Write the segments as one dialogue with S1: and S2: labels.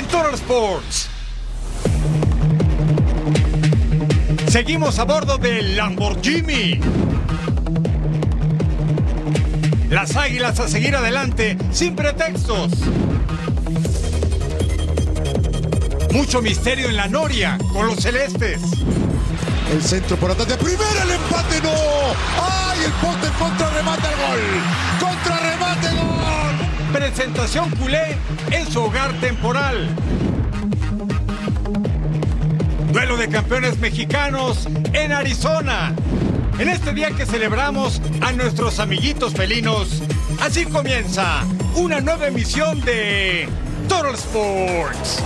S1: en Total Sports. Seguimos a bordo del Lamborghini. Las águilas a seguir adelante sin pretextos. Mucho misterio en la Noria con los celestes.
S2: El centro por atrás de primera, el empate no. ¡Ay! El poste contra remate al gol. Contra remate gol.
S1: Presentación culé en su hogar temporal. Duelo de campeones mexicanos en Arizona. En este día que celebramos a nuestros amiguitos felinos, así comienza una nueva emisión de Total Sports.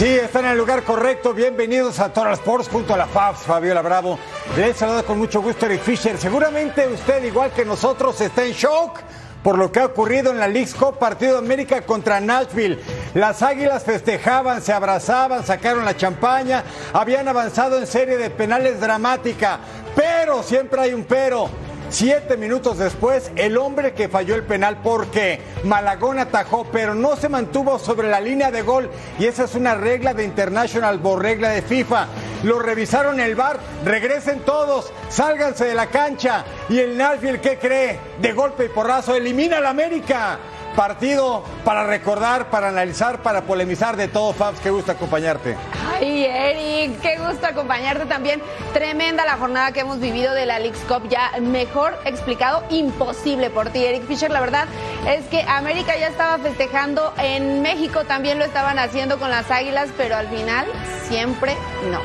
S1: Sí, están en el lugar correcto. Bienvenidos a Total Sports junto a la FABS, Fabiola Bravo. Les saluda con mucho gusto Eric Fisher. Seguramente usted, igual que nosotros, está en shock por lo que ha ocurrido en la League's Cup Partido de América contra Nashville. Las Águilas festejaban, se abrazaban, sacaron la champaña, habían avanzado en serie de penales dramática, pero siempre hay un pero. Siete minutos después, el hombre que falló el penal porque Malagón atajó, pero no se mantuvo sobre la línea de gol. Y esa es una regla de International por regla de FIFA. Lo revisaron el bar, regresen todos, sálganse de la cancha. Y el Nashville, ¿qué cree? De golpe y porrazo, elimina al América. Partido para recordar, para analizar, para polemizar de todo, Fabs. Qué gusto acompañarte.
S3: Ay, Eric, qué gusto acompañarte también. Tremenda la jornada que hemos vivido de la League's Cup. Ya mejor explicado, imposible por ti, Eric Fisher. La verdad es que América ya estaba festejando en México, también lo estaban haciendo con las Águilas, pero al final siempre no.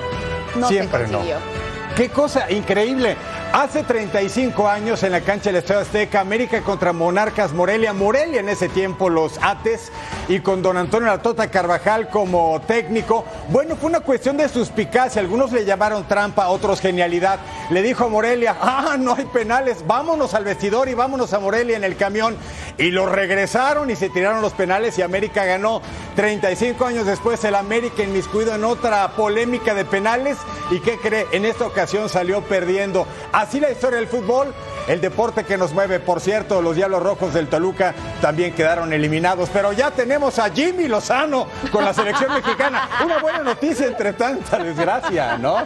S3: No
S1: siempre
S3: se consiguió.
S1: no. Qué cosa increíble. Hace 35 años en la cancha del Estadio Azteca, América contra Monarcas Morelia. Morelia en ese tiempo los Ates y con don Antonio Latota Carvajal como técnico. Bueno, fue una cuestión de suspicacia. Algunos le llamaron trampa, otros genialidad. Le dijo a Morelia, ah, no hay penales, vámonos al vestidor y vámonos a Morelia en el camión. Y lo regresaron y se tiraron los penales y América ganó. 35 años después el América inmiscuido en otra polémica de penales. ¿Y qué cree? En esta ocasión salió perdiendo. Así la historia del fútbol, el deporte que nos mueve. Por cierto, los Diablos Rojos del Toluca también quedaron eliminados. Pero ya tenemos a Jimmy Lozano con la selección mexicana. Una buena noticia entre tanta desgracia, ¿no?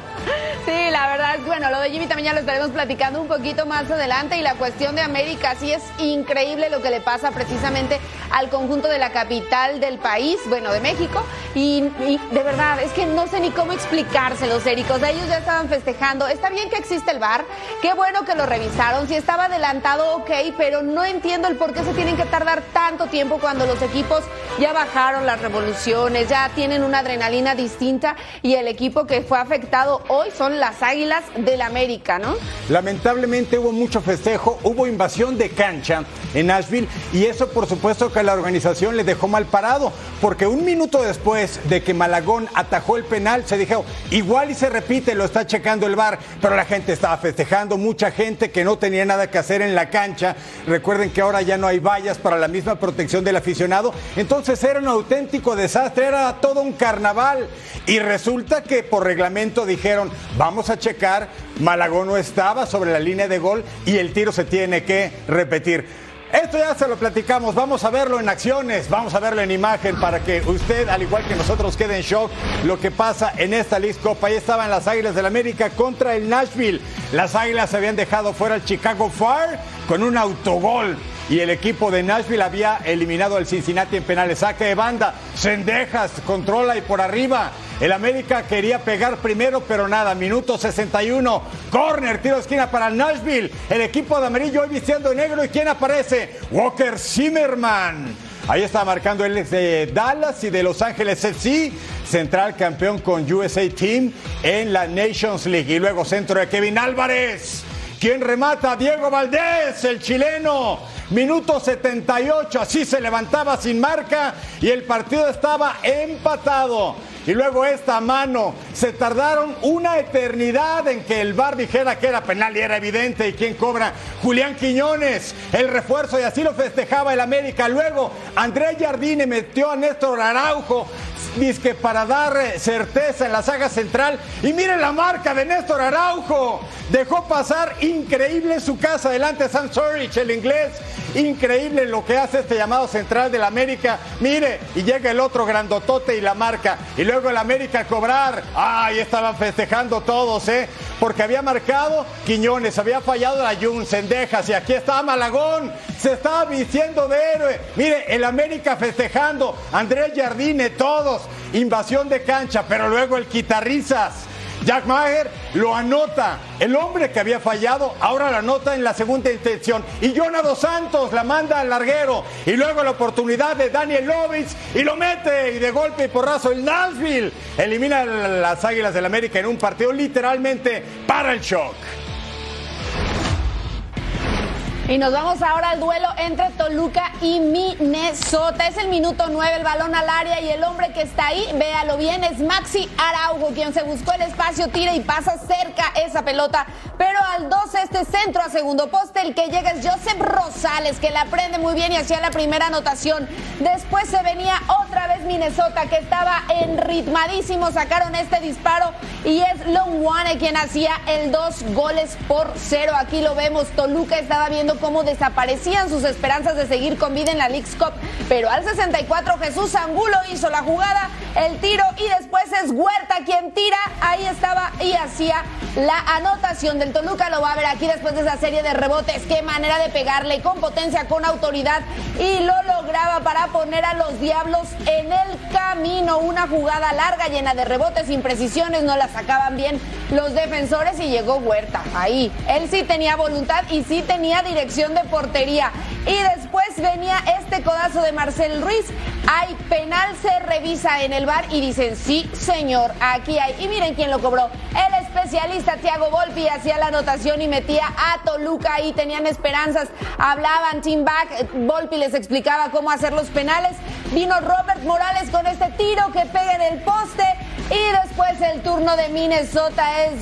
S3: Sí, la verdad, bueno, lo de Jimmy también ya lo estaremos platicando un poquito más adelante y la cuestión de América, sí es increíble lo que le pasa precisamente al conjunto de la capital del país, bueno, de México, y, y de verdad, es que no sé ni cómo explicárselos, Eric, o sea, ellos ya estaban festejando, está bien que existe el bar, qué bueno que lo revisaron, si estaba adelantado, ok, pero no entiendo el por qué se tienen que tardar tanto tiempo cuando los equipos ya bajaron las revoluciones, ya tienen una adrenalina distinta y el equipo que fue afectado hoy son las Águilas del América, ¿no?
S1: Lamentablemente hubo mucho festejo, hubo invasión de cancha en Nashville y eso por supuesto que a la organización le dejó mal parado, porque un minuto después de que Malagón atajó el penal se dijo, igual y se repite, lo está checando el bar, pero la gente estaba festejando, mucha gente que no tenía nada que hacer en la cancha, recuerden que ahora ya no hay vallas para la misma protección del aficionado, entonces era un auténtico desastre, era todo un carnaval. Y resulta que por reglamento dijeron, vamos a checar, Malagón no estaba sobre la línea de gol y el tiro se tiene que repetir. Esto ya se lo platicamos, vamos a verlo en acciones, vamos a verlo en imagen para que usted, al igual que nosotros, quede en shock lo que pasa en esta League Cup. Ahí estaban las Águilas del América contra el Nashville. Las Águilas habían dejado fuera al Chicago Fire con un autogol. Y el equipo de Nashville había eliminado al Cincinnati en penales. Saque de banda, Sendejas, controla y por arriba. El América quería pegar primero, pero nada. Minuto 61. Corner, tiro de esquina para Nashville. El equipo de amarillo hoy vistiendo negro. ¿Y quién aparece? Walker Zimmerman. Ahí está marcando el de Dallas y de Los Ángeles FC. Central campeón con USA Team en la Nations League. Y luego centro de Kevin Álvarez. ¿Quién remata? Diego Valdés, el chileno. Minuto 78, así se levantaba sin marca y el partido estaba empatado. Y luego esta mano, se tardaron una eternidad en que el VAR dijera que era penal y era evidente. ¿Y quién cobra? Julián Quiñones, el refuerzo y así lo festejaba el América. Luego André Jardine metió a Néstor Araujo disque para dar eh, certeza en la saga central. Y miren la marca de Néstor Araujo. Dejó pasar increíble su casa delante de Sam Sorich, el inglés. Increíble lo que hace este llamado central del América. Mire, y llega el otro grandotote y la marca. Y luego el América a cobrar. Ay, estaban festejando todos, ¿eh? Porque había marcado Quiñones, había fallado la Jun, Sendejas, y aquí estaba Malagón. Se estaba vistiendo de héroe. Mire, el América festejando. Andrés Jardine, todos. Invasión de cancha, pero luego el quitarrizas Jack Maher lo anota. El hombre que había fallado ahora lo anota en la segunda intención. Y Jonah Dos Santos la manda al larguero. Y luego la oportunidad de Daniel Lovitz y lo mete. Y de golpe y porrazo el Nashville elimina las Águilas del América en un partido literalmente para el shock.
S3: Y nos vamos ahora al duelo entre Toluca y Minnesota. Es el minuto 9, el balón al área y el hombre que está ahí, véalo bien, es Maxi Araujo, quien se buscó el espacio, tira y pasa cerca esa pelota. Pero al 12, este centro a segundo poste, el que llega es Joseph Rosales, que la prende muy bien y hacía la primera anotación. Después se venía otra vez Minnesota, que estaba enritmadísimo, sacaron este disparo y es Long One quien hacía el dos goles por cero. Aquí lo vemos, Toluca estaba viendo cómo desaparecían sus esperanzas de seguir con vida en la League's Cup. Pero al 64 Jesús Angulo hizo la jugada, el tiro y después es Huerta quien tira. Ahí estaba y hacía la anotación del Toluca. Lo va a ver aquí después de esa serie de rebotes. Qué manera de pegarle con potencia, con autoridad y lo lograba para poner a los Diablos en el camino. Una jugada larga llena de rebotes, imprecisiones, no la sacaban bien los defensores y llegó Huerta. Ahí. Él sí tenía voluntad y sí tenía dirección de portería. Y después venía este codazo de Marcel Ruiz. Hay penal, se revisa en el bar y dicen, sí, señor, aquí hay. Y miren quién lo cobró. El especialista Thiago Volpi hacía la anotación y metía a Toluca y tenían esperanzas. Hablaban team back, Volpi les explicaba cómo hacer los penales. Vino Robert Morales con este tiro que pega en el poste. Y después el turno de Minnesota es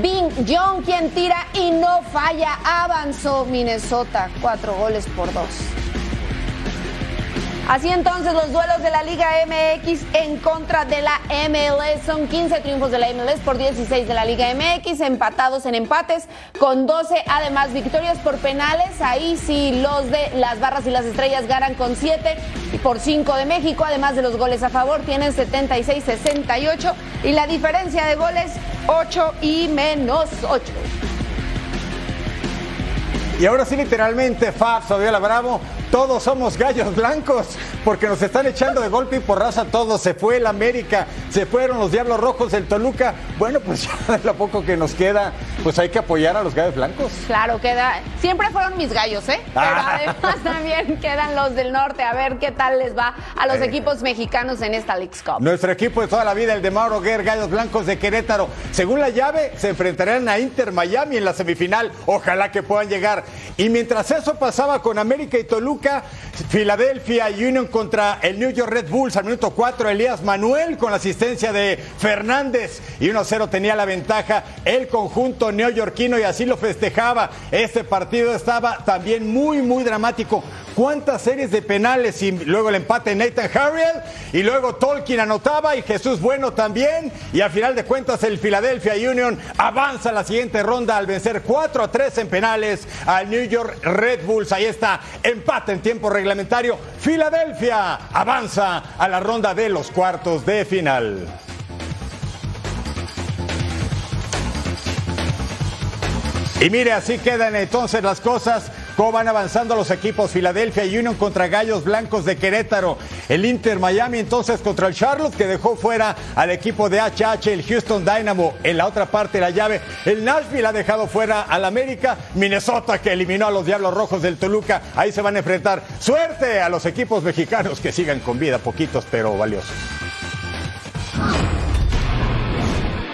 S3: Bing John quien tira y no falla. Avanzó Minnesota, cuatro goles por dos. Así entonces los duelos de la Liga MX en contra de la MLS son 15 triunfos de la MLS por 16 de la Liga MX, empatados en empates con 12 además victorias por penales. Ahí sí los de las barras y las estrellas ganan con 7 y por 5 de México, además de los goles a favor, tienen 76-68 y la diferencia de goles 8 y menos 8.
S1: Y ahora sí, literalmente, Fab, Fabiola Bravo, todos somos gallos blancos porque nos están echando de golpe y por raza todos. Se fue el América, se fueron los Diablos Rojos del Toluca. Bueno, pues ya de lo poco que nos queda, pues hay que apoyar a los gallos blancos.
S3: Claro, queda. Siempre fueron mis gallos, ¿eh? Pero ah. además también quedan los del norte. A ver qué tal les va a los eh. equipos mexicanos en esta League's Cup.
S1: Nuestro equipo de toda la vida, el de Mauro Guerra, Gallos Blancos de Querétaro. Según la llave, se enfrentarán a Inter Miami en la semifinal. Ojalá que puedan llegar. Y mientras eso pasaba con América y Toluca, Filadelfia Union contra el New York Red Bulls al minuto 4, Elías Manuel con la asistencia de Fernández y 1-0 tenía la ventaja el conjunto neoyorquino y así lo festejaba. Este partido estaba también muy, muy dramático. ¿Cuántas series de penales y luego el empate Nathan Harriel y luego Tolkien anotaba y Jesús Bueno también y al final de cuentas el Philadelphia Union avanza a la siguiente ronda al vencer 4 a 3 en penales al New York Red Bulls. Ahí está, empate en tiempo reglamentario. Filadelfia avanza a la ronda de los cuartos de final. Y mire, así quedan entonces las cosas. ¿Cómo van avanzando los equipos Filadelfia Union contra Gallos Blancos de Querétaro? El Inter Miami entonces contra el Charlotte que dejó fuera al equipo de HH, el Houston Dynamo en la otra parte de la llave. El Nashville ha dejado fuera al América. Minnesota que eliminó a los Diablos Rojos del Toluca. Ahí se van a enfrentar. Suerte a los equipos mexicanos que sigan con vida, poquitos pero valiosos.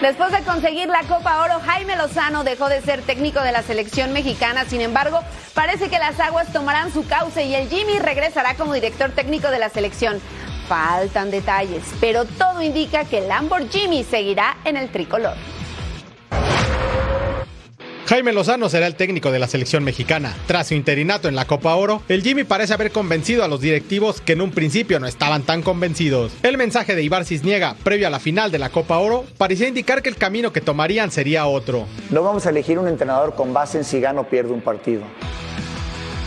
S3: Después de conseguir la Copa Oro, Jaime Lozano dejó de ser técnico de la selección mexicana. Sin embargo, parece que las aguas tomarán su cauce y el Jimmy regresará como director técnico de la selección. Faltan detalles, pero todo indica que el Lamborghini seguirá en el tricolor.
S4: Jaime Lozano será el técnico de la selección mexicana. Tras su interinato en la Copa Oro, el Jimmy parece haber convencido a los directivos que en un principio no estaban tan convencidos. El mensaje de Ibar Cisniega, previo a la final de la Copa Oro, parecía indicar que el camino que tomarían sería otro.
S5: No vamos a elegir un entrenador con base en si gana o pierde un partido.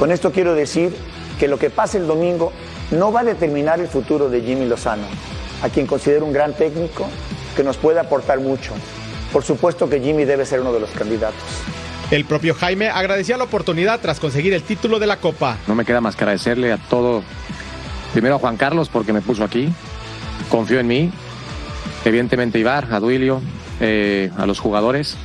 S5: Con esto quiero decir que lo que pase el domingo no va a determinar el futuro de Jimmy Lozano, a quien considero un gran técnico que nos puede aportar mucho. Por supuesto que Jimmy debe ser uno de los candidatos.
S4: El propio Jaime agradecía la oportunidad tras conseguir el título de la Copa.
S6: No me queda más que agradecerle a todo, primero a Juan Carlos porque me puso aquí, confió en mí, evidentemente Ibar, a Duilio, eh, a los jugadores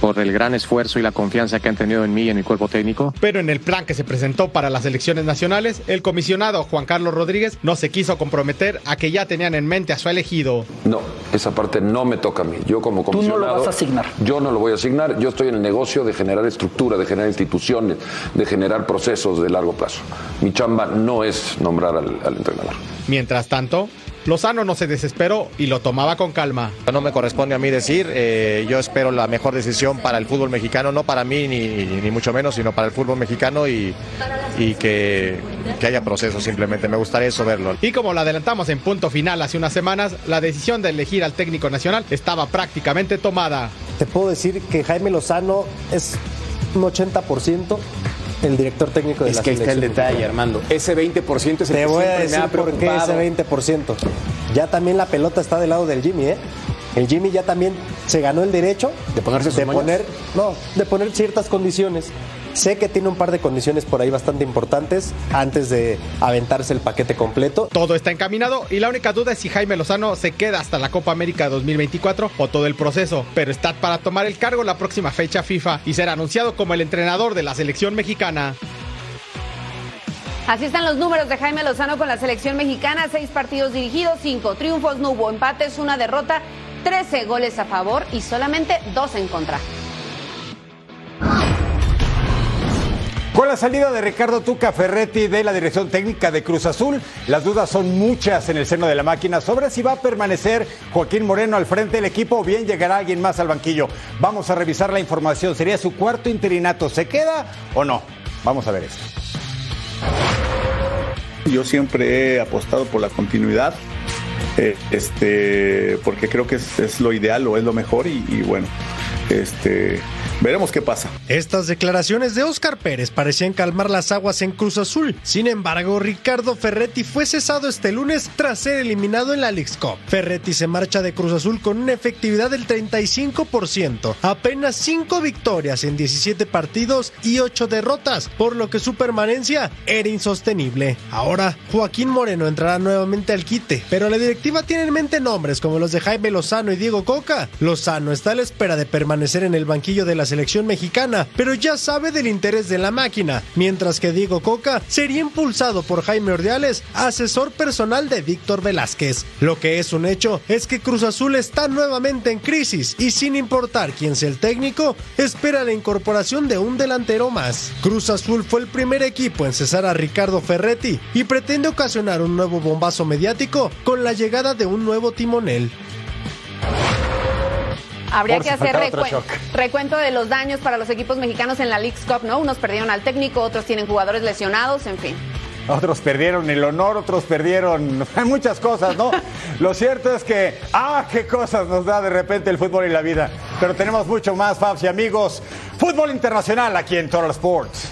S6: por el gran esfuerzo y la confianza que han tenido en mí y en mi cuerpo técnico.
S4: Pero en el plan que se presentó para las elecciones nacionales, el comisionado Juan Carlos Rodríguez no se quiso comprometer a que ya tenían en mente a su elegido.
S7: No, esa parte no me toca a mí. Yo como comisionado...
S5: Tú no lo vas a asignar.
S7: Yo no lo voy a asignar. Yo estoy en el negocio de generar estructura, de generar instituciones, de generar procesos de largo plazo. Mi chamba no es nombrar al, al entrenador.
S4: Mientras tanto, Lozano no se desesperó y lo tomaba con calma.
S6: No me corresponde a mí decir, eh, yo espero la mejor decisión para el fútbol mexicano, no para mí ni, ni mucho menos, sino para el fútbol mexicano y, y que, que, haya proceso simplemente. Me gustaría eso verlo.
S4: Y como lo adelantamos en punto final hace unas semanas, la decisión de elegir al técnico nacional estaba prácticamente tomada.
S8: Te puedo decir que Jaime Lozano es un 80% el director técnico de
S1: es
S8: la
S1: que está el detalle, Armando. Ese 20% es el
S8: Te
S1: que
S8: voy a decir
S1: me ha
S8: por qué ese 20%. Ya también la pelota está del lado del Jimmy, ¿eh? El Jimmy ya también se ganó el derecho
S1: ¿De ponerse
S8: de poner, no, de poner ciertas condiciones. Sé que tiene un par de condiciones por ahí bastante importantes antes de aventarse el paquete completo.
S4: Todo está encaminado y la única duda es si Jaime Lozano se queda hasta la Copa América 2024 o todo el proceso, pero está para tomar el cargo la próxima fecha FIFA y ser anunciado como el entrenador de la selección mexicana.
S3: Así están los números de Jaime Lozano con la selección mexicana. Seis partidos dirigidos, cinco triunfos, no hubo empates, una derrota, 13 goles a favor y solamente dos en contra.
S1: Con la salida de Ricardo Tuca Ferretti de la dirección técnica de Cruz Azul, las dudas son muchas en el seno de la máquina sobre si va a permanecer Joaquín Moreno al frente del equipo o bien llegará alguien más al banquillo. Vamos a revisar la información. ¿Sería su cuarto interinato? ¿Se queda o no? Vamos a ver esto.
S9: Yo siempre he apostado por la continuidad, eh, este, porque creo que es, lo ideal o es lo mejor y bueno, este, veremos qué pasa.
S10: Estas declaraciones de Oscar Pérez parecían calmar las aguas en Cruz Azul. Sin embargo, Ricardo Ferretti fue cesado este lunes tras ser eliminado en la Leagues Cup. Ferretti se marcha de Cruz Azul con una efectividad del 35%, apenas 5 victorias en 17 partidos y 8 derrotas, por lo que su permanencia era insostenible. Ahora, Joaquín Moreno entrará nuevamente al quite, pero la directiva tiene en mente nombres como los de Jaime Lozano y Diego Coca. Lozano está a la espera de permanecer en el banquillo de la selección mexicana, pero ya sabe del interés de la máquina, mientras que Diego Coca sería impulsado por Jaime Ordiales, asesor personal de Víctor Velázquez. Lo que es un hecho es que Cruz Azul está nuevamente en crisis y sin importar quién sea el técnico, espera la incorporación de un delantero más. Cruz Azul fue el primer equipo en cesar a Ricardo Ferretti y pretende ocasionar un nuevo bombazo mediático con la llegada de un nuevo timonel.
S3: Habría
S1: Por
S3: que hacer recuento de los daños para los equipos mexicanos en la Leagues Cup, ¿no? Unos perdieron al técnico, otros tienen jugadores lesionados, en fin.
S1: Otros perdieron el honor, otros perdieron muchas cosas, ¿no? Lo cierto es que, ah, qué cosas nos da de repente el fútbol y la vida. Pero tenemos mucho más, Fabs y amigos. Fútbol internacional aquí en Total Sports.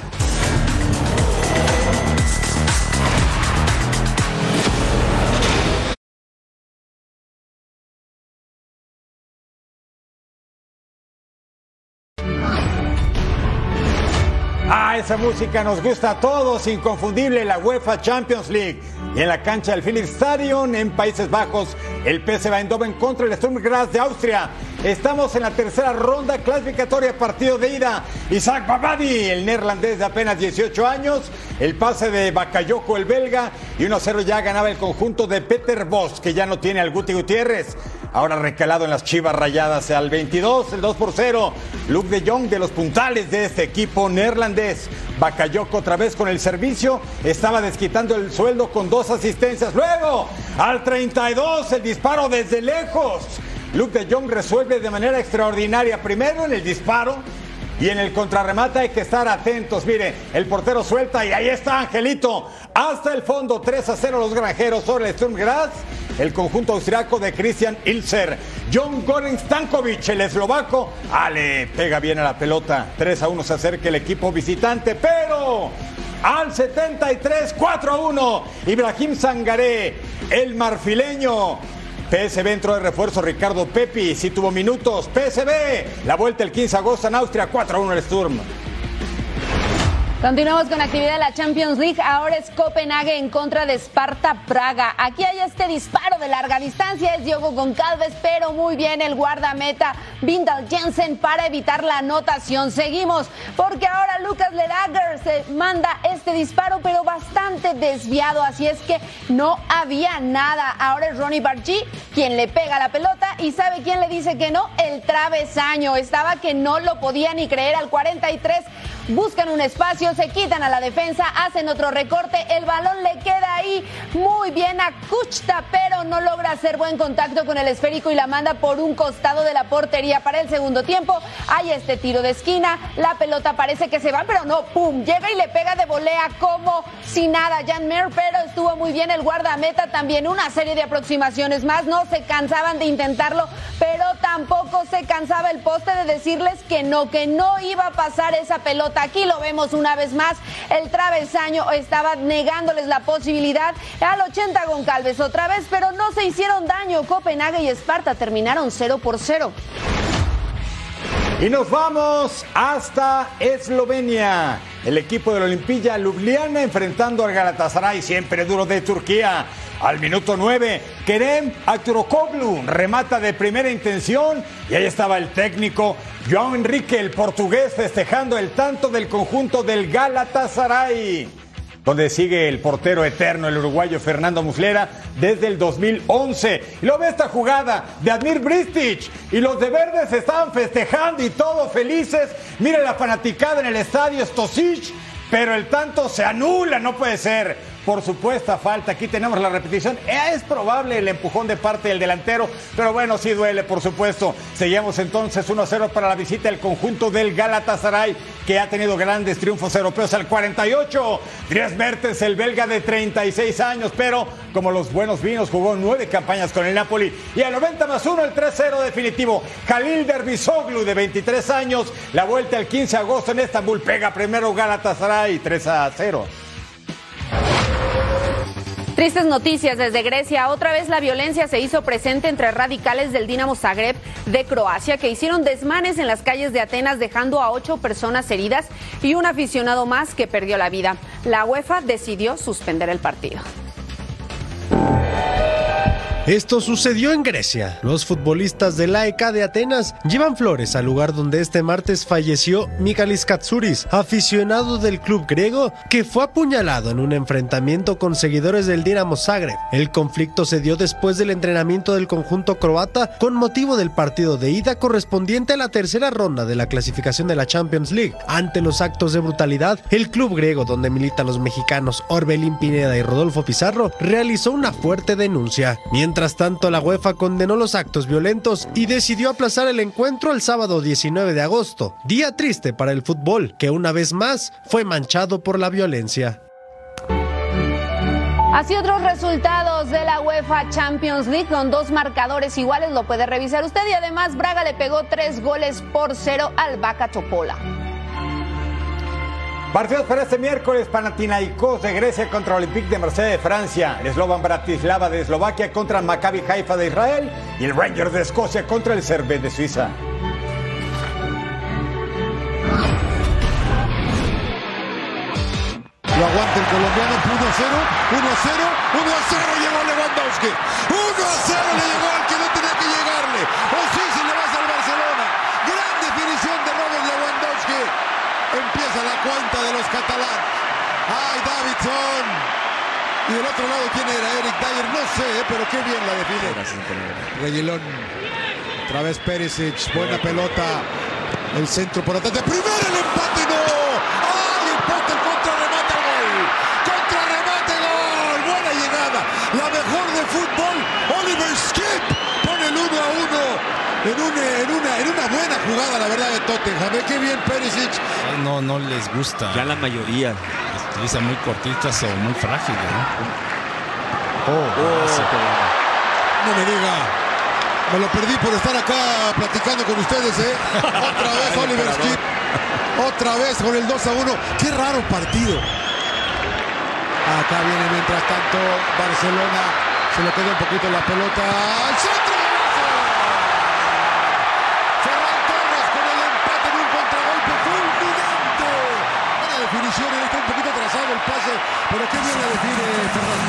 S1: Esa música nos gusta a todos, inconfundible, la UEFA Champions League. Y en la cancha del Philips Stadion, en Países Bajos, el PSV Eindhoven contra el Sturm Graz de Austria. Estamos en la tercera ronda clasificatoria, partido de ida. Isaac Babadi, el neerlandés de apenas 18 años, el pase de Bakayoko, el belga, y 1-0 ya ganaba el conjunto de Peter Bosch, que ya no tiene al Guti Gutiérrez. Ahora recalado en las chivas rayadas al 22, el 2 por 0. Luke de Jong de los puntales de este equipo neerlandés. Bakayoko otra vez con el servicio. Estaba desquitando el sueldo con dos asistencias. Luego, al 32, el disparo desde lejos. Luke de Jong resuelve de manera extraordinaria. Primero en el disparo Y en el contrarremate hay que estar atentos. Mire, el portero suelta y ahí está Angelito. Hasta el fondo, 3 a 0 los granjeros sobre el Sturm Graz. El conjunto austriaco de Christian Ilzer. John Goren Stankovic, el eslovaco. Ah, le pega bien a la pelota. 3 a 1 se acerca el equipo visitante, pero al 73, 4 a 1. Ibrahim Sangaré, el marfileño. PSV entró de refuerzo Ricardo Pepi, si tuvo minutos. PSV, la vuelta el 15 de agosto en Austria, 4 a 1 el Sturm.
S3: Continuamos con actividad de la Champions League. Ahora es Copenhague en contra de Sparta Praga. Aquí hay este disparo de larga distancia. Es Diogo Goncalves, pero muy bien el guardameta Vindal Jensen para evitar la anotación. Seguimos porque ahora Lucas Lelager se manda este disparo, pero bastante desviado. Así es que no había nada. Ahora es Ronnie Bargi quien le pega la pelota y sabe quién le dice que no. El travesaño. Estaba que no lo podía ni creer al 43 buscan un espacio, se quitan a la defensa, hacen otro recorte, el balón le queda ahí muy bien a Kuchta, pero no logra hacer buen contacto con el esférico y la manda por un costado de la portería para el segundo tiempo. Hay este tiro de esquina, la pelota parece que se va, pero no, pum, llega y le pega de volea como si nada Jan Mer, pero estuvo muy bien el guardameta también, una serie de aproximaciones más, no se cansaban de intentarlo, pero tampoco se cansaba el poste de decirles que no, que no iba a pasar esa pelota Aquí lo vemos una vez más. El travesaño estaba negándoles la posibilidad al 80 Goncalves otra vez, pero no se hicieron daño. Copenhague y Esparta terminaron 0 por 0.
S1: Y nos vamos hasta Eslovenia. El equipo de la Olimpilla Ljubljana enfrentando al Galatasaray, siempre duro de Turquía. Al minuto 9, Kerem Akturokoglu remata de primera intención y ahí estaba el técnico João Enrique, el portugués, festejando el tanto del conjunto del Galatasaray donde sigue el portero eterno, el uruguayo Fernando Muslera, desde el 2011. Y lo ve esta jugada de Admir Bristich y los de verdes estaban festejando y todos felices. Mire la fanaticada en el estadio Stosic, pero el tanto se anula, no puede ser por supuesta falta. Aquí tenemos la repetición. Es probable el empujón de parte del delantero, pero bueno, sí duele, por supuesto. Seguimos entonces 1-0 para la visita del conjunto del Galatasaray, que ha tenido grandes triunfos europeos al 48. Dries Mertens, el belga de 36 años, pero como los buenos vinos, jugó nueve campañas con el Napoli. Y al 90 más 1, el 3-0 definitivo. Khalil Derbisoglu, de 23 años, la vuelta el 15 de agosto en Estambul. Pega primero Galatasaray, 3-0.
S3: Tristes noticias desde Grecia. Otra vez la violencia se hizo presente entre radicales del Dinamo Zagreb de Croacia que hicieron desmanes en las calles de Atenas dejando a ocho personas heridas y un aficionado más que perdió la vida. La UEFA decidió suspender el partido.
S10: Esto sucedió en Grecia. Los futbolistas de la EK de Atenas llevan flores al lugar donde este martes falleció Mikalis Katsouris, aficionado del club griego que fue apuñalado en un enfrentamiento con seguidores del Dinamo Zagreb. El conflicto se dio después del entrenamiento del conjunto croata con motivo del partido de ida correspondiente a la tercera ronda de la clasificación de la Champions League. Ante los actos de brutalidad, el club griego donde militan los mexicanos Orbelín Pineda y Rodolfo Pizarro realizó una fuerte denuncia. Mientras Mientras tanto, la UEFA condenó los actos violentos y decidió aplazar el encuentro al sábado 19 de agosto, día triste para el fútbol, que una vez más fue manchado por la violencia.
S3: Así otros resultados de la UEFA Champions League con dos marcadores iguales, lo puede revisar usted y además Braga le pegó tres goles por cero al Vaca Topola.
S1: Partidos para este miércoles, Panathinaikos de Grecia contra Olympique de Marsella de Francia, el Slovan Bratislava de Eslovaquia contra Maccabi Haifa de Israel y el Rangers de Escocia contra el Servet de Suiza.
S2: Lo aguanta el colombiano, 1 a 0, 1 a 0, 1 a 0 llegó Lewandowski. 1 a 0 le llegó al que no tenía que llegarle. O sí, cuenta de los catalanes. ¡Ay, Davidson! Y del otro lado, ¿quién era? Eric Dyer. No sé, ¿eh? pero qué bien la define. Reguilón. Otra vez Perisic. Buena pelota. El centro por atrás. De primera el empate, no. ¡Ay, el poste, el contrarremate, gol! ¡Contrarremate, gol! Buena llegada. La mejor de fútbol. Oliver Skip pone el 1 a 1. En, un, en, una, en una buena jugada, la verdad, de Tottenham. ¿eh? Qué bien Perisic.
S11: No, no les gusta.
S12: Ya la mayoría.
S11: Utilizan muy cortitas o muy frágiles. ¿no?
S2: Oh, no me diga. Me lo perdí por estar acá platicando con ustedes, ¿eh? Otra vez Oliver Skip. Otra vez con el 2 a 1. Qué raro partido. Acá viene mientras tanto Barcelona. Se le queda un poquito la pelota. ¡Al Buena definición. Está un poquito atrasado el pase. Pero qué bien la define Ferran.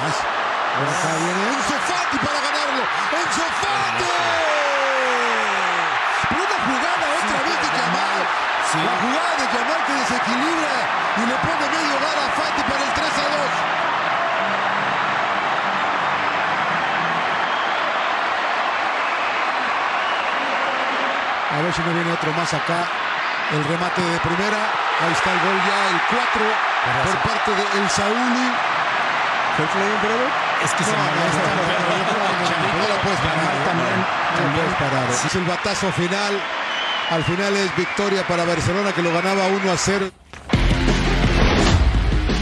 S2: más. Acá viene Enzo Fati para ganarlo. Enzo Fati. Pero una jugada otra vez de Yamal. La jugada de Yamal que desequilibra y le pone medio gar a Fati para el 3 a 2. A ver si no viene otro más acá. El remate de primera. Ahí está el gol ya, el 4 por parte de El Saúli.
S12: ¿Fue Bravo?
S11: Es que se
S2: No,
S11: me
S2: no,
S11: está
S2: no, no, la puedes parar.
S11: también.
S2: No puedes parar. Es el batazo final. Al final es victoria para Barcelona que lo ganaba 1 a 0.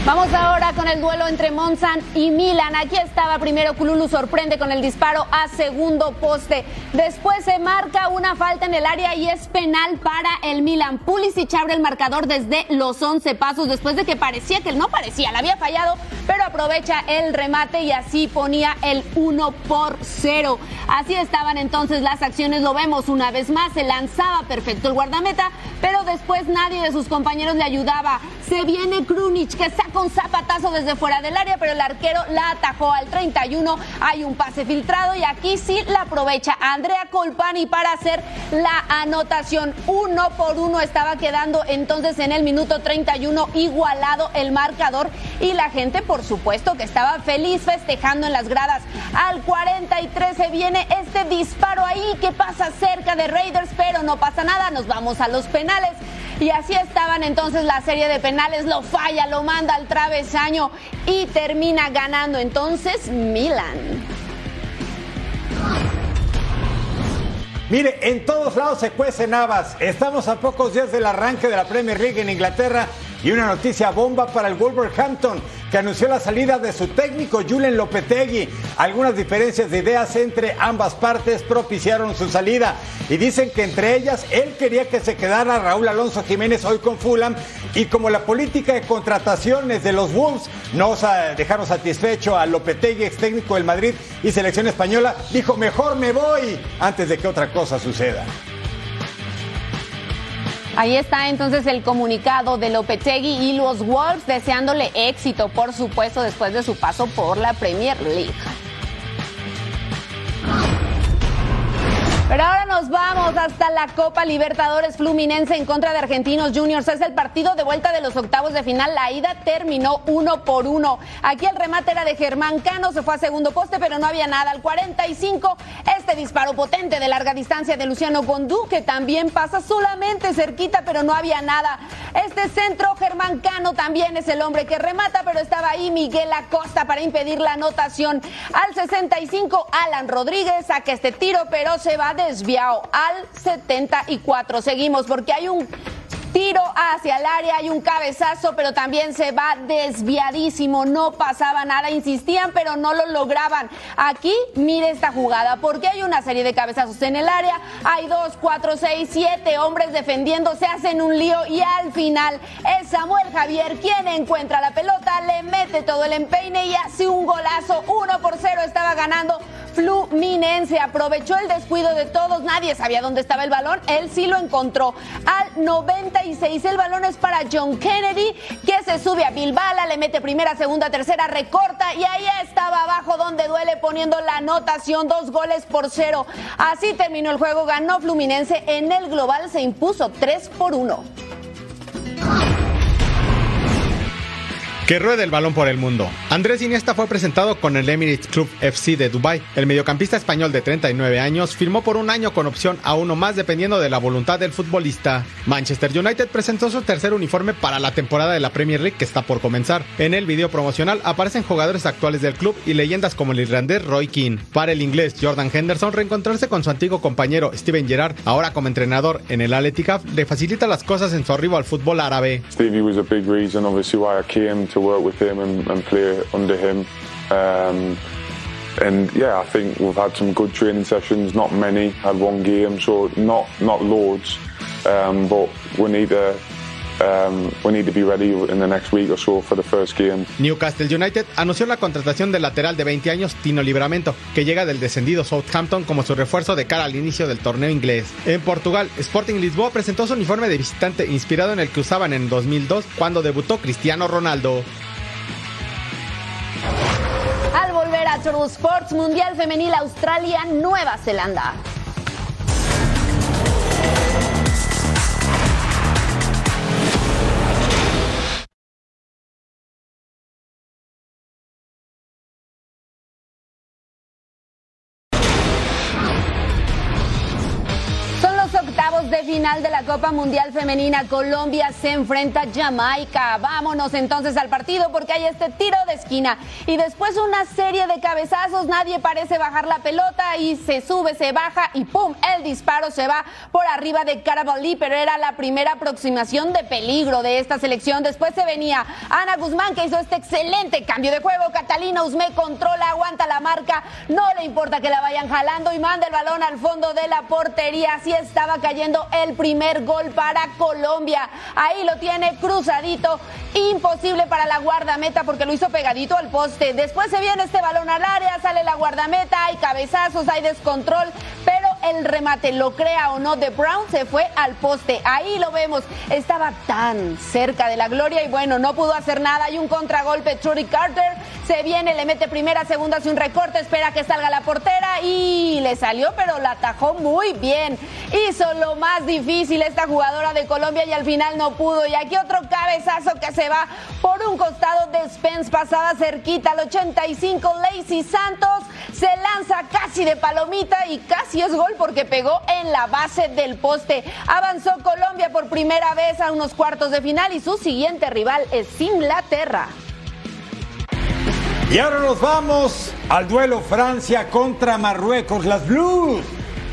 S3: Vamos ahora con el duelo entre Monzan y Milan. Aquí estaba primero Kululu, sorprende con el disparo a segundo poste. Después se marca una falta en el área y es penal para el Milan. Pulisic abre el marcador desde los 11 pasos después de que parecía que no parecía, la había fallado, pero aprovecha el remate y así ponía el 1 por 0. Así estaban entonces las acciones, lo vemos una vez más, se lanzaba perfecto el guardameta, pero después nadie de sus compañeros le ayudaba. Se viene Krunic que saca un zapatazo desde fuera del área, pero el arquero la atajó al 31. Hay un pase filtrado y aquí sí la aprovecha Andrea Colpani para hacer la anotación. Uno por uno estaba quedando entonces en el minuto 31 igualado el marcador y la gente por supuesto que estaba feliz festejando en las gradas. Al 43 se viene este disparo ahí que pasa cerca de Raiders, pero no pasa nada, nos vamos a los penales. Y así estaban entonces la serie de penales, lo falla, lo manda al travesaño y termina ganando entonces Milan.
S1: Mire, en todos lados se cuecen habas. Estamos a pocos días del arranque de la Premier League en Inglaterra y una noticia bomba para el Wolverhampton que anunció la salida de su técnico Julen Lopetegui. Algunas diferencias de ideas entre ambas partes propiciaron su salida y dicen que entre ellas él quería que se quedara Raúl Alonso Jiménez hoy con Fulham y como la política de contrataciones de los Wolves no dejaron satisfecho a Lopetegui, ex técnico del Madrid y selección española, dijo mejor me voy antes de que otra cosa suceda.
S3: Ahí está entonces el comunicado de Lopetegui y los Wolves deseándole éxito, por supuesto, después de su paso por la Premier League. Pero ahora nos vamos hasta la Copa Libertadores Fluminense en contra de Argentinos Juniors. Es el partido de vuelta de los octavos de final. La ida terminó uno por uno. Aquí el remate era de Germán Cano, se fue a segundo poste, pero no había nada. Al 45, este disparo potente de larga distancia de Luciano Gondú, que también pasa solamente cerquita, pero no había nada. Este centro, Germán Cano también es el hombre que remata, pero estaba ahí Miguel Acosta para impedir la anotación. Al 65, Alan Rodríguez saca este tiro, pero se va desviado al 74. Seguimos porque hay un tiro hacia el área, hay un cabezazo, pero también se va desviadísimo, no pasaba nada, insistían, pero no lo lograban. Aquí, mire esta jugada, porque hay una serie de cabezazos en el área, hay dos, cuatro, seis, siete hombres defendiendo, se hacen un lío y al final es Samuel Javier quien encuentra la pelota, le mete todo el empeine y hace un golazo, uno por cero estaba ganando Fluminense aprovechó el descuido de todos, nadie sabía dónde estaba el balón, él sí lo encontró. Al 96 el balón es para John Kennedy, que se sube a Bilbala, le mete primera, segunda, tercera, recorta y ahí estaba abajo donde duele poniendo la anotación, dos goles por cero. Así terminó el juego, ganó Fluminense, en el global se impuso 3 por 1.
S4: Que ruede el balón por el mundo. Andrés Iniesta fue presentado con el Emirates Club FC de Dubai. El mediocampista español de 39 años firmó por un año con opción a uno más dependiendo de la voluntad del futbolista. Manchester United presentó su tercer uniforme para la temporada de la Premier League que está por comenzar. En el video promocional aparecen jugadores actuales del club y leyendas como el irlandés Roy Keane. Para el inglés Jordan Henderson, reencontrarse con su antiguo compañero Steven Gerrard, ahora como entrenador en el Al le facilita las cosas en su arribo al fútbol árabe.
S13: Stevie was a big reason, obviously, why I came to work with him and, and play under him. Um, and yeah, I think we've had some good training sessions. Not many, had one game, so not not loads. Um, but we need to
S4: Newcastle United anunció la contratación del lateral de 20 años Tino Libramento, que llega del descendido Southampton como su refuerzo de cara al inicio del torneo inglés. En Portugal, Sporting Lisboa presentó su uniforme de visitante inspirado en el que usaban en 2002 cuando debutó Cristiano Ronaldo.
S3: Al volver a Turbo Sports Mundial Femenil Australia, Nueva Zelanda. Copa Mundial Femenina. Colombia se enfrenta a Jamaica. Vámonos entonces al partido porque hay este tiro de esquina. Y después una serie de cabezazos. Nadie parece bajar la pelota y se sube, se baja y ¡pum! El disparo se va por arriba de Carabalí, pero era la primera aproximación de peligro de esta selección. Después se venía Ana Guzmán que hizo este excelente cambio de juego. Catalina Usme controla, aguanta la marca. No le importa que la vayan jalando y manda el balón al fondo de la portería. Así estaba cayendo el primer gol para Colombia. Ahí lo tiene cruzadito. Imposible para la guardameta porque lo hizo pegadito al poste. Después se viene este balón al área, sale la guardameta, hay cabezazos, hay descontrol, pero el remate, lo crea o no, de Brown se fue al poste. Ahí lo vemos, estaba tan cerca de la gloria y bueno, no pudo hacer nada. Hay un contragolpe, Trudy Carter se viene, le mete primera, segunda, hace un recorte, espera que salga la portera y le salió, pero la atajó muy bien. Hizo lo más difícil esta jugadora de Colombia y al final no pudo. Y aquí otro cabezazo que se va por un costado de Spence, pasada cerquita al 85, Lacey Santos se lanza casi de palomita y casi es gol porque pegó en la base del poste. Avanzó Colombia por primera vez a unos cuartos de final y su siguiente rival es Inglaterra.
S1: Y ahora nos vamos al duelo Francia contra Marruecos, las Blues.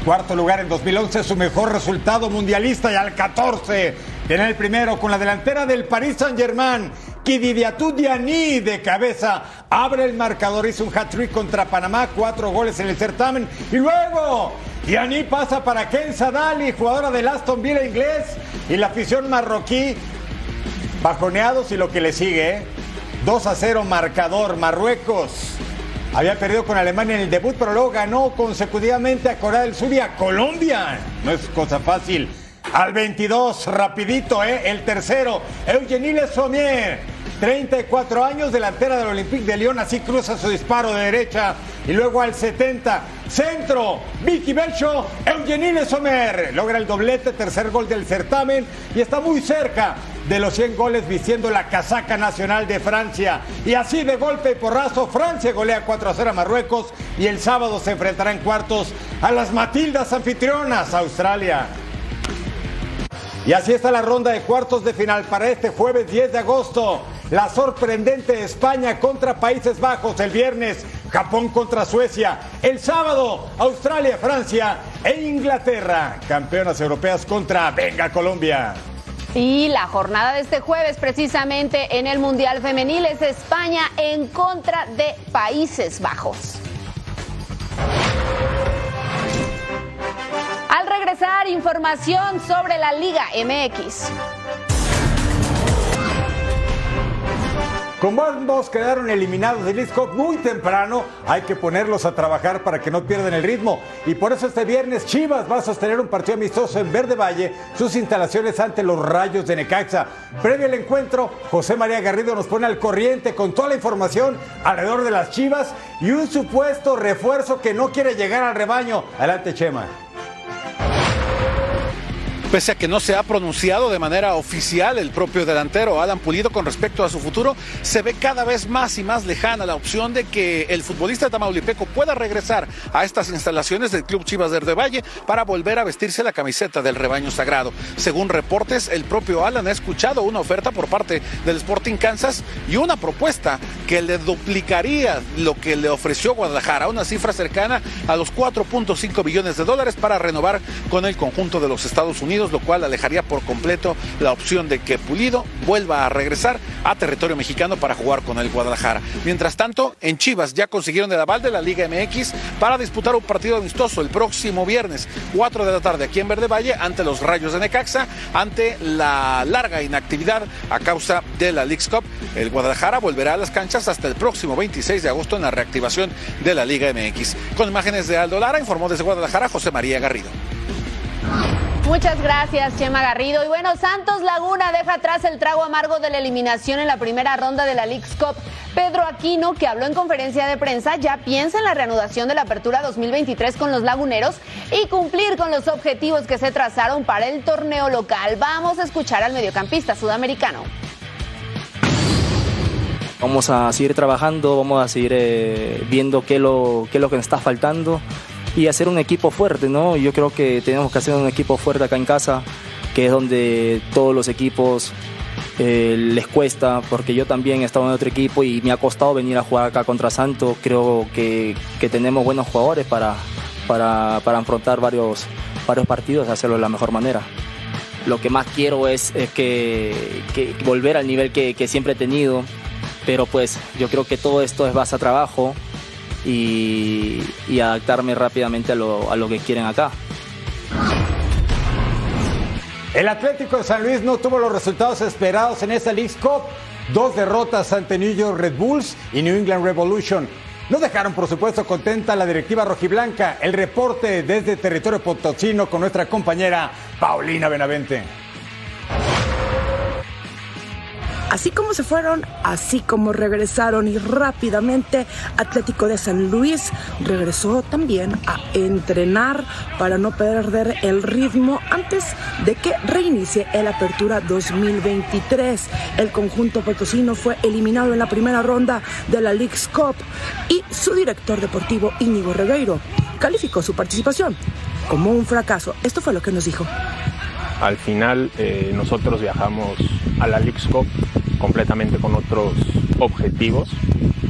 S1: Cuarto lugar en 2011, su mejor resultado mundialista y al 14 tiene el primero con la delantera del Paris Saint-Germain. Kididiatou Diani de cabeza abre el marcador, hizo un hat-trick contra Panamá, cuatro goles en el certamen. Y luego Diani pasa para Ken Sadali, jugadora del Aston Villa inglés. Y la afición marroquí, bajoneados y lo que le sigue, ¿eh? 2 a 0 marcador Marruecos. Había perdido con Alemania en el debut, pero luego ganó consecutivamente a Corea del Sur y a Colombia. No es cosa fácil. Al 22, rapidito, ¿eh? El tercero, Eugenie Sommier. 34 años, delantera del Olympique de Lyon, así cruza su disparo de derecha. Y luego al 70, centro, Vicky Belcho, Eugenie Le Sommer. Logra el doblete, tercer gol del certamen y está muy cerca de los 100 goles vistiendo la casaca nacional de Francia. Y así de golpe y porrazo, Francia golea 4 a 0 a Marruecos y el sábado se enfrentará en cuartos a las Matildas anfitrionas, Australia. Y así está la ronda de cuartos de final para este jueves 10 de agosto. La sorprendente España contra Países Bajos el viernes, Japón contra Suecia, el sábado Australia, Francia e Inglaterra, campeonas europeas contra Venga Colombia.
S3: Y la jornada de este jueves, precisamente en el Mundial Femenil, es España en contra de Países Bajos. Al regresar, información sobre la Liga MX.
S1: Como ambos quedaron eliminados del League Cup muy temprano, hay que ponerlos a trabajar para que no pierdan el ritmo. Y por eso este viernes Chivas va a sostener un partido amistoso en Verde Valle, sus instalaciones ante los Rayos de Necaxa. Previo al encuentro, José María Garrido nos pone al corriente con toda la información alrededor de las Chivas y un supuesto refuerzo que no quiere llegar al rebaño. Adelante, Chema.
S14: Pese a que no se ha pronunciado de manera oficial el propio delantero Alan Pulido con respecto a su futuro, se ve cada vez más y más lejana la opción de que el futbolista tamaulipeco pueda regresar a estas instalaciones del Club Chivas de Valle para volver a vestirse la camiseta del rebaño sagrado. Según reportes, el propio Alan ha escuchado una oferta por parte del Sporting Kansas y una propuesta que le duplicaría lo que le ofreció Guadalajara, una cifra cercana a los 4.5 billones de dólares para renovar con el conjunto de los Estados Unidos, lo cual alejaría por completo la opción de que Pulido vuelva a regresar a territorio mexicano para jugar con el Guadalajara. Mientras tanto, en Chivas ya consiguieron el aval de la Liga MX para disputar un partido amistoso el próximo viernes, 4 de la tarde, aquí en Verde Valle, ante los Rayos de Necaxa, ante la larga inactividad a causa de la League's Cup. El Guadalajara volverá a las canchas hasta el próximo 26 de agosto en la reactivación de la Liga MX. Con imágenes de Aldo Lara, informó desde Guadalajara José María Garrido.
S3: Muchas gracias, Chema Garrido. Y bueno, Santos Laguna deja atrás el trago amargo de la eliminación en la primera ronda de la League's Cup. Pedro Aquino, que habló en conferencia de prensa, ya piensa en la reanudación de la apertura 2023 con los laguneros y cumplir con los objetivos que se trazaron para el torneo local. Vamos a escuchar al mediocampista sudamericano.
S15: Vamos a seguir trabajando, vamos a seguir eh, viendo qué, lo, qué es lo que nos está faltando y hacer un equipo fuerte, ¿no? Yo creo que tenemos que hacer un equipo fuerte acá en casa, que es donde todos los equipos eh, les cuesta, porque yo también he estado en otro equipo y me ha costado venir a jugar acá contra Santos. Creo que, que tenemos buenos jugadores para, para, para afrontar varios, varios partidos y hacerlo de la mejor manera lo que más quiero es, es que, volver al nivel que, que, siempre he tenido, pero pues yo creo que todo esto es base a trabajo y, y adaptarme rápidamente a lo, a lo que quieren acá.
S1: El Atlético de San Luis no tuvo los resultados esperados en esta League Cup. Dos derrotas ante New York Red Bulls y New England Revolution. No dejaron, por supuesto, contenta la directiva rojiblanca. El reporte desde territorio potosino con nuestra compañera Paulina Benavente.
S16: Así como se fueron, así como regresaron y rápidamente Atlético de San Luis regresó también a entrenar para no perder el ritmo antes de que reinicie el Apertura 2023. El conjunto potosino fue eliminado en la primera ronda de la League's Cup y su director deportivo Íñigo Regueiro calificó su participación como un fracaso. Esto fue lo que nos dijo.
S17: Al final eh, nosotros viajamos a la Cup completamente con otros objetivos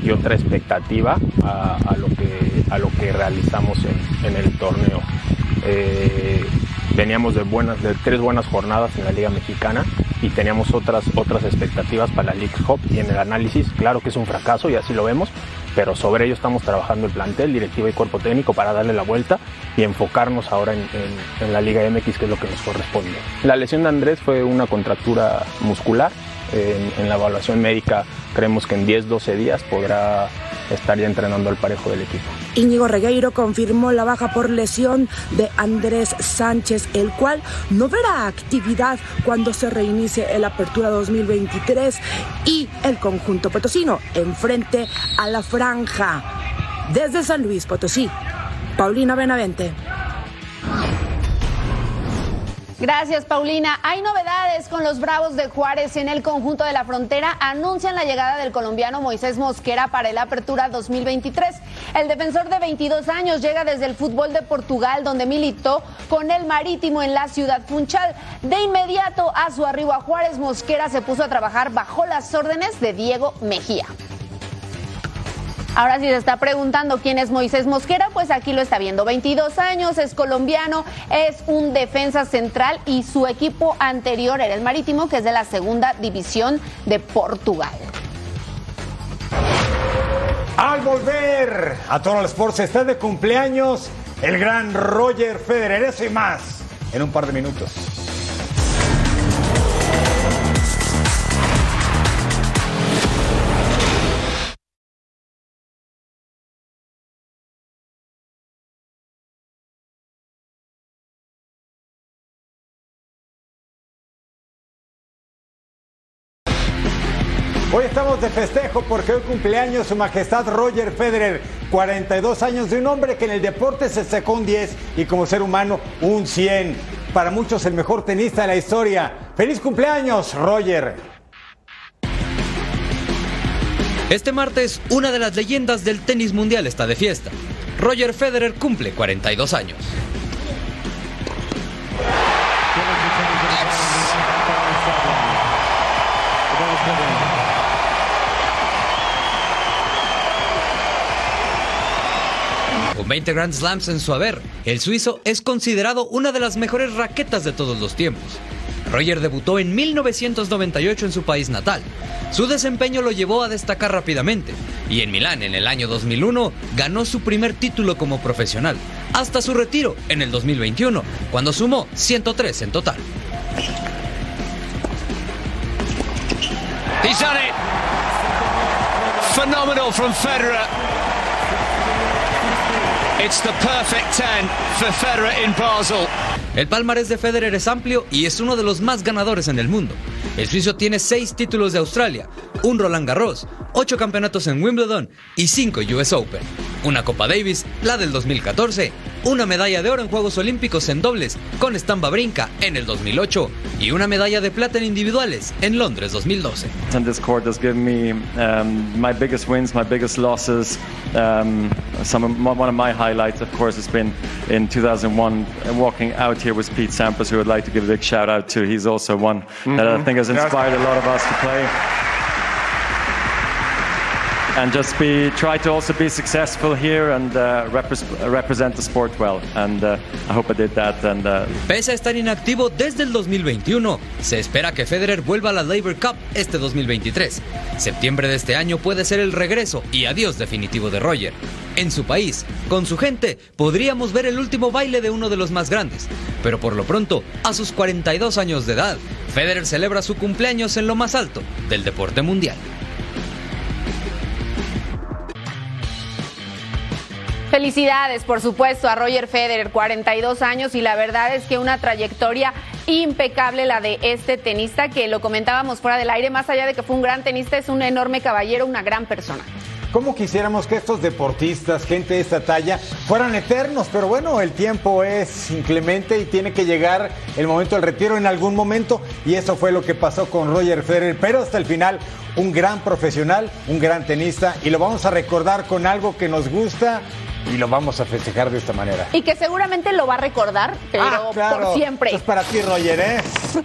S17: y otra expectativa a, lo, que, a lo que realizamos en, en el torneo. Eh, veníamos de, buenas, de tres buenas jornadas en la Liga Mexicana y teníamos otras, otras expectativas para la League y en el análisis, claro que es un fracaso y así lo vemos, pero sobre ello estamos trabajando el plantel, directiva y cuerpo técnico para darle la vuelta y enfocarnos ahora en, en, la Liga MX, que es lo que nos corresponde. La lesión de Andrés fue una contractura muscular, en, la evaluación médica creemos que en 10-12 días podrá estar ya entrenando al parejo del equipo.
S16: Íñigo Regueiro confirmó la baja por lesión de Andrés Sánchez, el cual no verá actividad cuando se reinicie el Apertura 2023 y el conjunto potosino enfrente a la franja. Desde San Luis Potosí, Paulina Benavente.
S3: Gracias, Paulina. Hay novedades con los Bravos de Juárez en el conjunto de la frontera. Anuncian la llegada del colombiano Moisés Mosquera para el Apertura 2023. El defensor de 22 años llega desde el fútbol de Portugal, donde militó con el Marítimo en la ciudad Funchal. De inmediato a su arribo a Juárez, Mosquera se puso a trabajar bajo las órdenes de Diego Mejía. Ahora si se está preguntando quién es Moisés Mosquera, pues aquí lo está viendo. 22 años, es colombiano, es un defensa central y su equipo anterior era el Marítimo, que es de la segunda división de Portugal.
S1: Al volver a Total Sports está de cumpleaños el gran Roger Federer, eso y más en un par de minutos. Hoy estamos de festejo porque hoy cumpleaños su majestad Roger Federer, 42 años de un hombre que en el deporte se sacó un 10 y como ser humano un 100. para muchos el mejor tenista de la historia. ¡Feliz cumpleaños, Roger!
S18: Este martes, una de las leyendas del tenis mundial está de fiesta. Roger Federer cumple 42 años. Con 20 Grand Slams en su haber, el suizo es considerado una de las mejores raquetas de todos los tiempos. Roger debutó en 1998 en su país natal. Su desempeño lo llevó a destacar rápidamente y en Milán en el año 2001 ganó su primer título como profesional, hasta su retiro en el 2021, cuando sumó 103 en total.
S19: Federer. It's the perfect 10 for Federer in Basel.
S18: El palmarés de Federer es amplio y es uno de los más ganadores en el mundo. El suizo tiene seis títulos de Australia, un Roland Garros, ocho campeonatos en Wimbledon y cinco US Open, una Copa Davis, la del 2014, una medalla de oro en Juegos Olímpicos en dobles con Stamba Brinca en el 2008 y una medalla de plata en individuales en Londres 2012.
S20: And this court has given me um, my biggest wins, my biggest losses. Um, some of my, one of my highlights, of course, has been in 2001 walking out here with Pete Sampras, who I'd like to give a big shout out to. He's also one that I think has inspired a lot of us to play. And just be try to also be successful here and uh, repres represent the sport well. And uh, I hope I did that. And uh,
S18: Pese a estar inactivo desde el 2021, se espera que Federer vuelva a la Labor Cup este 2023. Septiembre de este año puede ser el regreso y adiós definitivo de Roger. En su país, con su gente, podríamos ver el último baile de uno de los más grandes. Pero por lo pronto, a sus 42 años de edad, Federer celebra su cumpleaños en lo más alto del deporte mundial.
S3: Felicidades, por supuesto, a Roger Federer, 42 años, y la verdad es que una trayectoria impecable la de este tenista, que lo comentábamos fuera del aire, más allá de que fue un gran tenista, es un enorme caballero, una gran persona.
S1: ¿Cómo quisiéramos que estos deportistas, gente de esta talla, fueran eternos? Pero bueno, el tiempo es inclemente y tiene que llegar el momento del retiro en algún momento. Y eso fue lo que pasó con Roger Federer. Pero hasta el final, un gran profesional, un gran tenista. Y lo vamos a recordar con algo que nos gusta y lo vamos a festejar de esta manera.
S3: Y que seguramente lo va a recordar, pero
S1: Ah, claro.
S3: por siempre.
S1: Esto es para ti, Roger, ¿eh?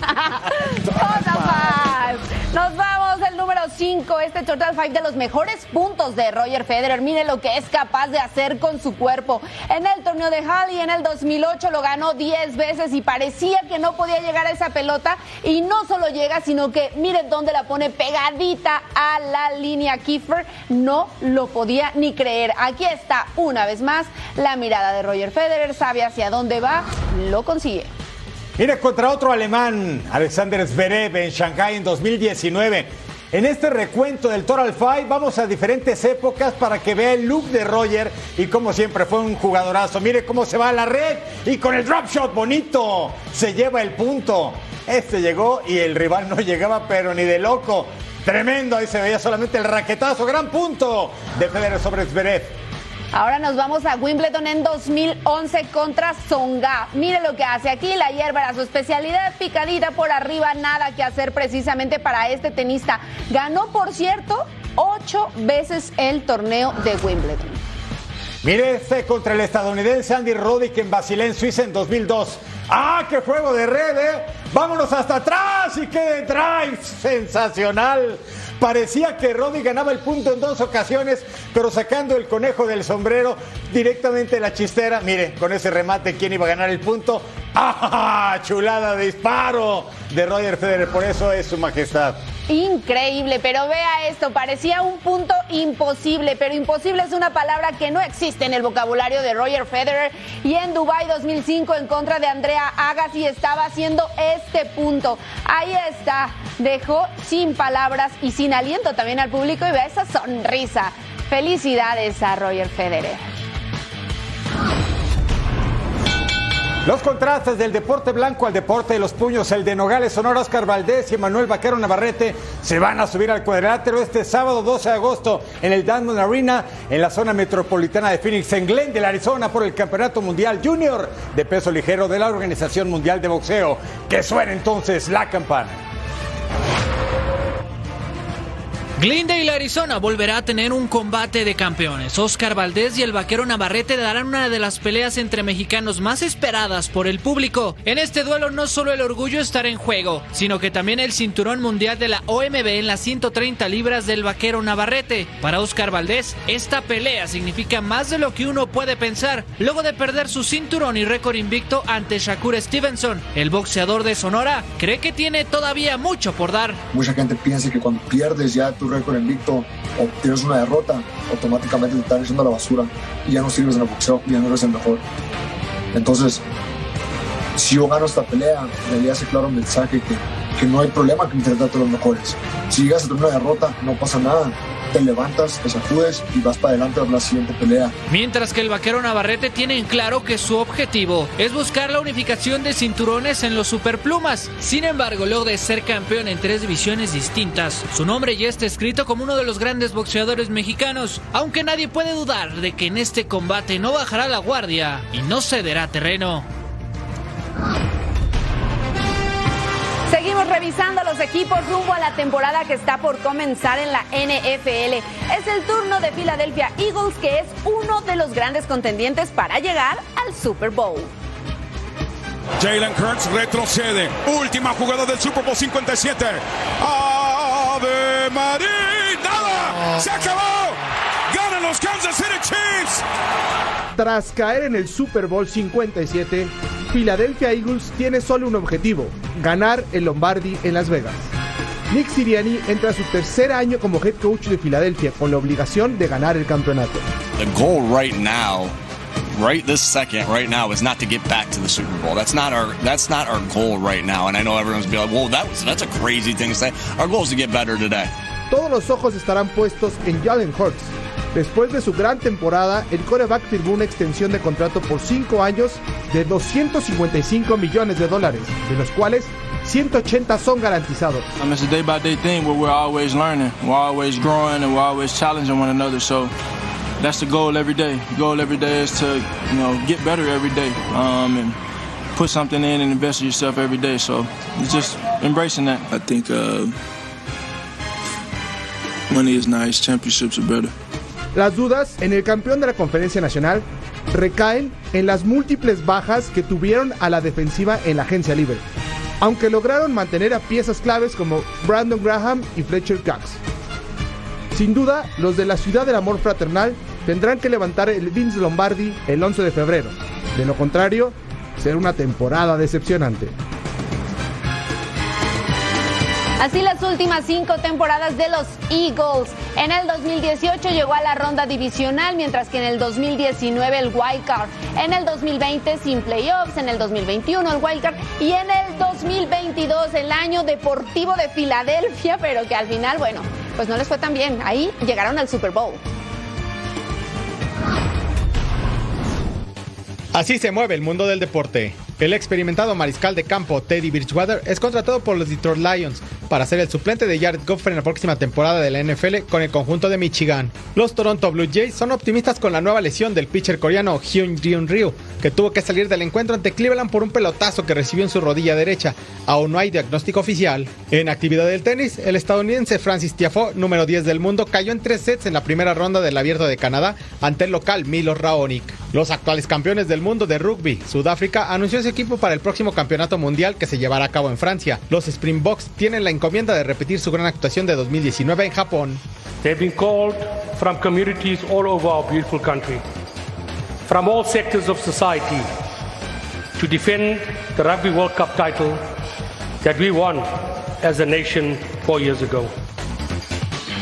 S3: Más. Nos vamos el número 5, este Total 5 de los mejores puntos de Roger Federer. Mire lo que es capaz de hacer con su cuerpo. En el torneo de Halle en el 2008 lo ganó 10 veces y parecía que no podía llegar a esa pelota. Y no solo llega, sino que mire dónde la pone pegadita a la línea Kiefer. No lo podía ni creer. Aquí está una vez más la mirada de Roger Federer. Sabe hacia dónde va, lo consigue.
S1: Mire, contra otro alemán, Alexander Zverev, en Shanghai en 2019. En este recuento del Total Five vamos a diferentes épocas para que vea el look de Roger y como siempre fue un jugadorazo. Mire cómo se va a la red y con el drop shot bonito se lleva el punto. Este llegó y el rival no llegaba pero ni de loco. Tremendo, ahí se veía solamente el raquetazo, gran punto de Federer sobre Zverev.
S3: Ahora nos vamos a Wimbledon en 2011 contra Songa. Mire lo que hace aquí, la hierba era su especialidad, picadita por arriba, nada que hacer precisamente para este tenista. Ganó, por cierto, ocho veces el torneo de Wimbledon.
S1: Mire este contra el estadounidense Andy Roddick en Basilea, Suiza en 2002. ¡Ah, qué juego de red, eh! ¡Vámonos hasta atrás y qué drive! ¡Sensacional! Parecía que Roddick ganaba el punto en dos ocasiones, pero sacando el conejo del sombrero directamente la chistera. Mire, con ese remate, ¿quién iba a ganar el punto? ¡Ah! ¡Chulada de disparo de Roger Federer! Por eso es su majestad.
S3: Increíble, pero vea esto, parecía un punto imposible, pero imposible es una palabra que no existe en el vocabulario de Roger Federer y en Dubai 2005 en contra de Andrea Agassi estaba haciendo este punto. Ahí está, dejó sin palabras y sin aliento también al público y vea esa sonrisa. Felicidades a Roger Federer.
S1: Los contrastes del deporte blanco al deporte de los puños, el de Nogales, Sonora, Oscar Valdés y Manuel Vaquero Navarrete se van a subir al cuadrilátero este sábado 12 de agosto en el Diamond Arena en la zona metropolitana de Phoenix, en Glendale, Arizona, por el Campeonato Mundial Junior de peso ligero de la Organización Mundial de Boxeo. Que suena entonces la campana.
S21: Glendale, Arizona volverá a tener un combate de campeones. Oscar Valdés y el vaquero Navarrete darán una de las peleas entre mexicanos más esperadas por el público. En este duelo no solo el orgullo estará en juego, sino que también el cinturón mundial de la OMB en las 130 libras del vaquero Navarrete. Para Oscar Valdés, esta pelea significa más de lo que uno puede pensar, luego de perder su cinturón y récord invicto ante Shakur Stevenson. El boxeador de Sonora cree que tiene todavía mucho por dar.
S22: Mucha gente piensa que cuando pierdes ya tu récord invicto o tienes una derrota, automáticamente te están echando a la basura y ya no sirves en el boxeo ya no eres el mejor. Entonces, si yo gano esta pelea, le hace claro un mensaje que, que no hay problema que enfrentarte a los mejores. Si llegas a tener una derrota, no pasa nada te levantas, te sacudes y vas para adelante a la siguiente pelea.
S21: Mientras que el vaquero Navarrete tiene en claro que su objetivo es buscar la unificación de cinturones en los superplumas. Sin embargo, luego de ser campeón en tres divisiones distintas, su nombre ya está escrito como uno de los grandes boxeadores mexicanos, aunque nadie puede dudar de que en este combate no bajará la guardia y no cederá terreno.
S3: Revisando los equipos rumbo a la temporada que está por comenzar en la NFL. Es el turno de Philadelphia Eagles, que es uno de los grandes contendientes para llegar al Super Bowl.
S2: Jalen Hurts retrocede. Última jugada del Super Bowl 57. ¡Ave María! ¡Nada! ¡Se acabó! ¡Ganan los Kansas City Chiefs!
S23: Tras caer en el Super Bowl 57, Philadelphia Eagles tiene solo un objetivo, ganar el Lombardi en Las Vegas. Nick Siriani entra a su tercer año como head coach de Filadelfia con la obligación de ganar el campeonato.
S24: The goal right now, right this second, right now, is not to get back to the Super Bowl. That's not our that's not our goal right now. And I know everyone's be like, "Well, that was that's a crazy thing to say." Our goal is to get better today.
S23: Todos los ojos estarán puestos en Jalen Hurts. Después de su gran temporada, el quarterback firmó una extensión de contrato por 5 años de 255 millones de dólares, de los cuales 180 son garantizados.
S25: I mean, it's a day by day thing where we're always learning, we're always growing, and we're always challenging one another. So that's the goal every day. The goal every day is to you know get better every day um, and put something in and invest in yourself every day. So it's just embracing that.
S26: I think uh, money is nice, championships are better.
S23: Las dudas en el campeón de la conferencia nacional recaen en las múltiples bajas que tuvieron a la defensiva en la agencia libre, aunque lograron mantener a piezas claves como Brandon Graham y Fletcher Cox. Sin duda, los de la ciudad del amor fraternal tendrán que levantar el Vince Lombardi el 11 de febrero. De lo contrario, será una temporada decepcionante.
S3: Así las últimas cinco temporadas de los Eagles. En el 2018 llegó a la ronda divisional, mientras que en el 2019 el wild card. En el 2020 sin playoffs, en el 2021 el wild card y en el 2022 el año deportivo de Filadelfia, pero que al final, bueno, pues no les fue tan bien. Ahí llegaron al Super Bowl.
S4: Así se mueve el mundo del deporte. El experimentado mariscal de campo Teddy Bridgewater es contratado por los Detroit Lions para ser el suplente de Jared Goff en la próxima temporada de la NFL con el conjunto de Michigan. Los Toronto Blue Jays son optimistas con la nueva lesión del pitcher coreano Hyun Jin Ryu, que tuvo que salir del encuentro ante Cleveland por un pelotazo que recibió en su rodilla derecha. Aún no hay diagnóstico oficial. En actividad del tenis, el estadounidense Francis Tiafoe, número 10 del mundo, cayó en tres sets en la primera ronda del Abierto de Canadá ante el local Milos Raonic. Los actuales campeones del mundo de rugby, Sudáfrica, anunció ese equipo para el próximo campeonato mundial que se llevará a cabo en Francia. Los Springboks tienen la encomienda de repetir su gran actuación de 2019 en Japón.
S27: They've been called from communities all over our beautiful country, from all sectors of society, to defend the Rugby World Cup title that we won as a nation four years ago.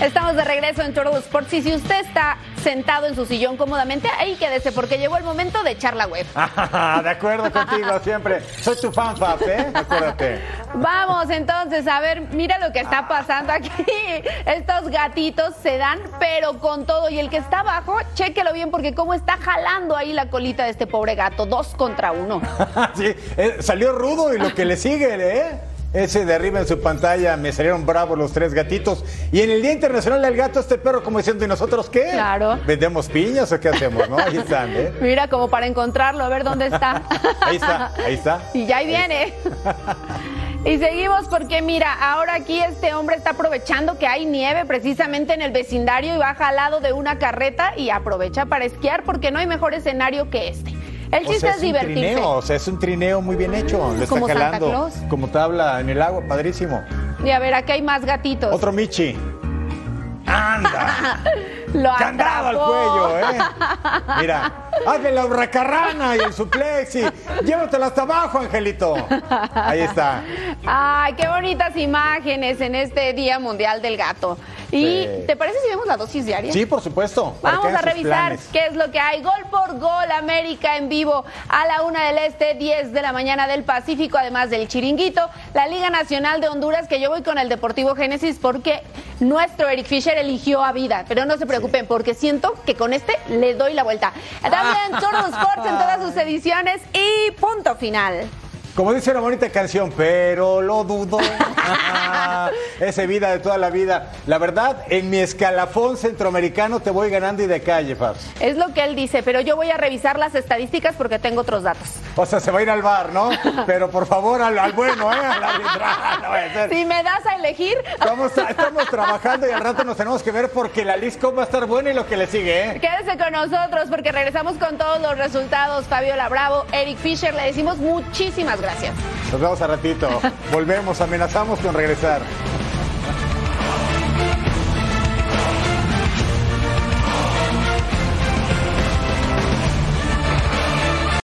S3: Estamos de regreso en Total Sports y si usted está sentado en su sillón cómodamente, ahí quédese porque llegó el momento de echar la web.
S1: de acuerdo contigo siempre. Soy tu fan, Fab, ¿eh? Acuérdate.
S3: Vamos entonces a ver, mira lo que está pasando aquí. Estos gatitos se dan, pero con todo. Y el que está abajo, chéquelo bien porque cómo está jalando ahí la colita de este pobre gato. Dos contra uno.
S1: sí, eh, salió rudo y lo que le sigue, ¿eh? Ese de arriba en su pantalla me salieron bravos los tres gatitos. Y en el Día Internacional del Gato, este perro como diciendo, ¿y nosotros qué?
S3: Claro.
S1: ¿Vendemos piñas o qué hacemos? ¿No? Ahí están, ¿eh?
S3: Mira, como para encontrarlo, a ver dónde está.
S1: Ahí está, ahí está.
S3: Y ya ahí viene. Y seguimos porque mira, ahora aquí este hombre está aprovechando que hay nieve precisamente en el vecindario y baja al lado de una carreta y aprovecha para esquiar porque no hay mejor escenario que este. El
S1: O
S3: chiste
S1: sea,
S3: es,
S1: es un trineo, o sea, es un trineo muy bien hecho. Lo está jalando como tabla en el agua, padrísimo.
S3: Y a ver, aquí hay más gatitos.
S1: Otro Michi. ¡Anda!
S3: Lo
S1: Candado al cuello, ¿eh? Mira, hazle la hurracarrana y el suplex y llévatela hasta abajo, Angelito. Ahí está.
S3: Ay, qué bonitas imágenes en este Día Mundial del Gato. ¿Y
S1: Sí.
S3: te parece si vemos la dosis diaria?
S1: Sí, por supuesto.
S3: Vamos a revisar qué es lo que hay. Gol por gol, América en vivo a la una del este, 10 de la mañana del Pacífico, además del Chiringuito, la Liga Nacional de Honduras, que yo voy con el Deportivo Génesis porque nuestro Eric Fisher eligió a vida. Pero no se preocupen, porque siento que con este le doy la vuelta. También Turtle Sports en todas sus ediciones y punto final.
S1: Como dice una bonita canción, pero lo dudo. Ese vida de toda la vida. La verdad, en mi escalafón centroamericano te voy ganando y de calle, Fabs.
S3: Es lo que él dice, pero yo voy a revisar las estadísticas porque tengo otros datos.
S1: O sea, se va a ir al bar, ¿no? Pero por favor, al, al bueno, ¿eh? Al arbitral, no.
S3: Si me das a elegir,
S1: Estamos, estamos trabajando y al rato nos tenemos que ver porque la Lisco va a estar buena y lo que le sigue, ¿eh?
S3: Quédese con nosotros porque regresamos con todos los resultados. Fabiola Bravo, Eric Fisher, le decimos muchísimas gracias.
S1: Nos vemos a ratito. Volvemos, amenazamos con regresar.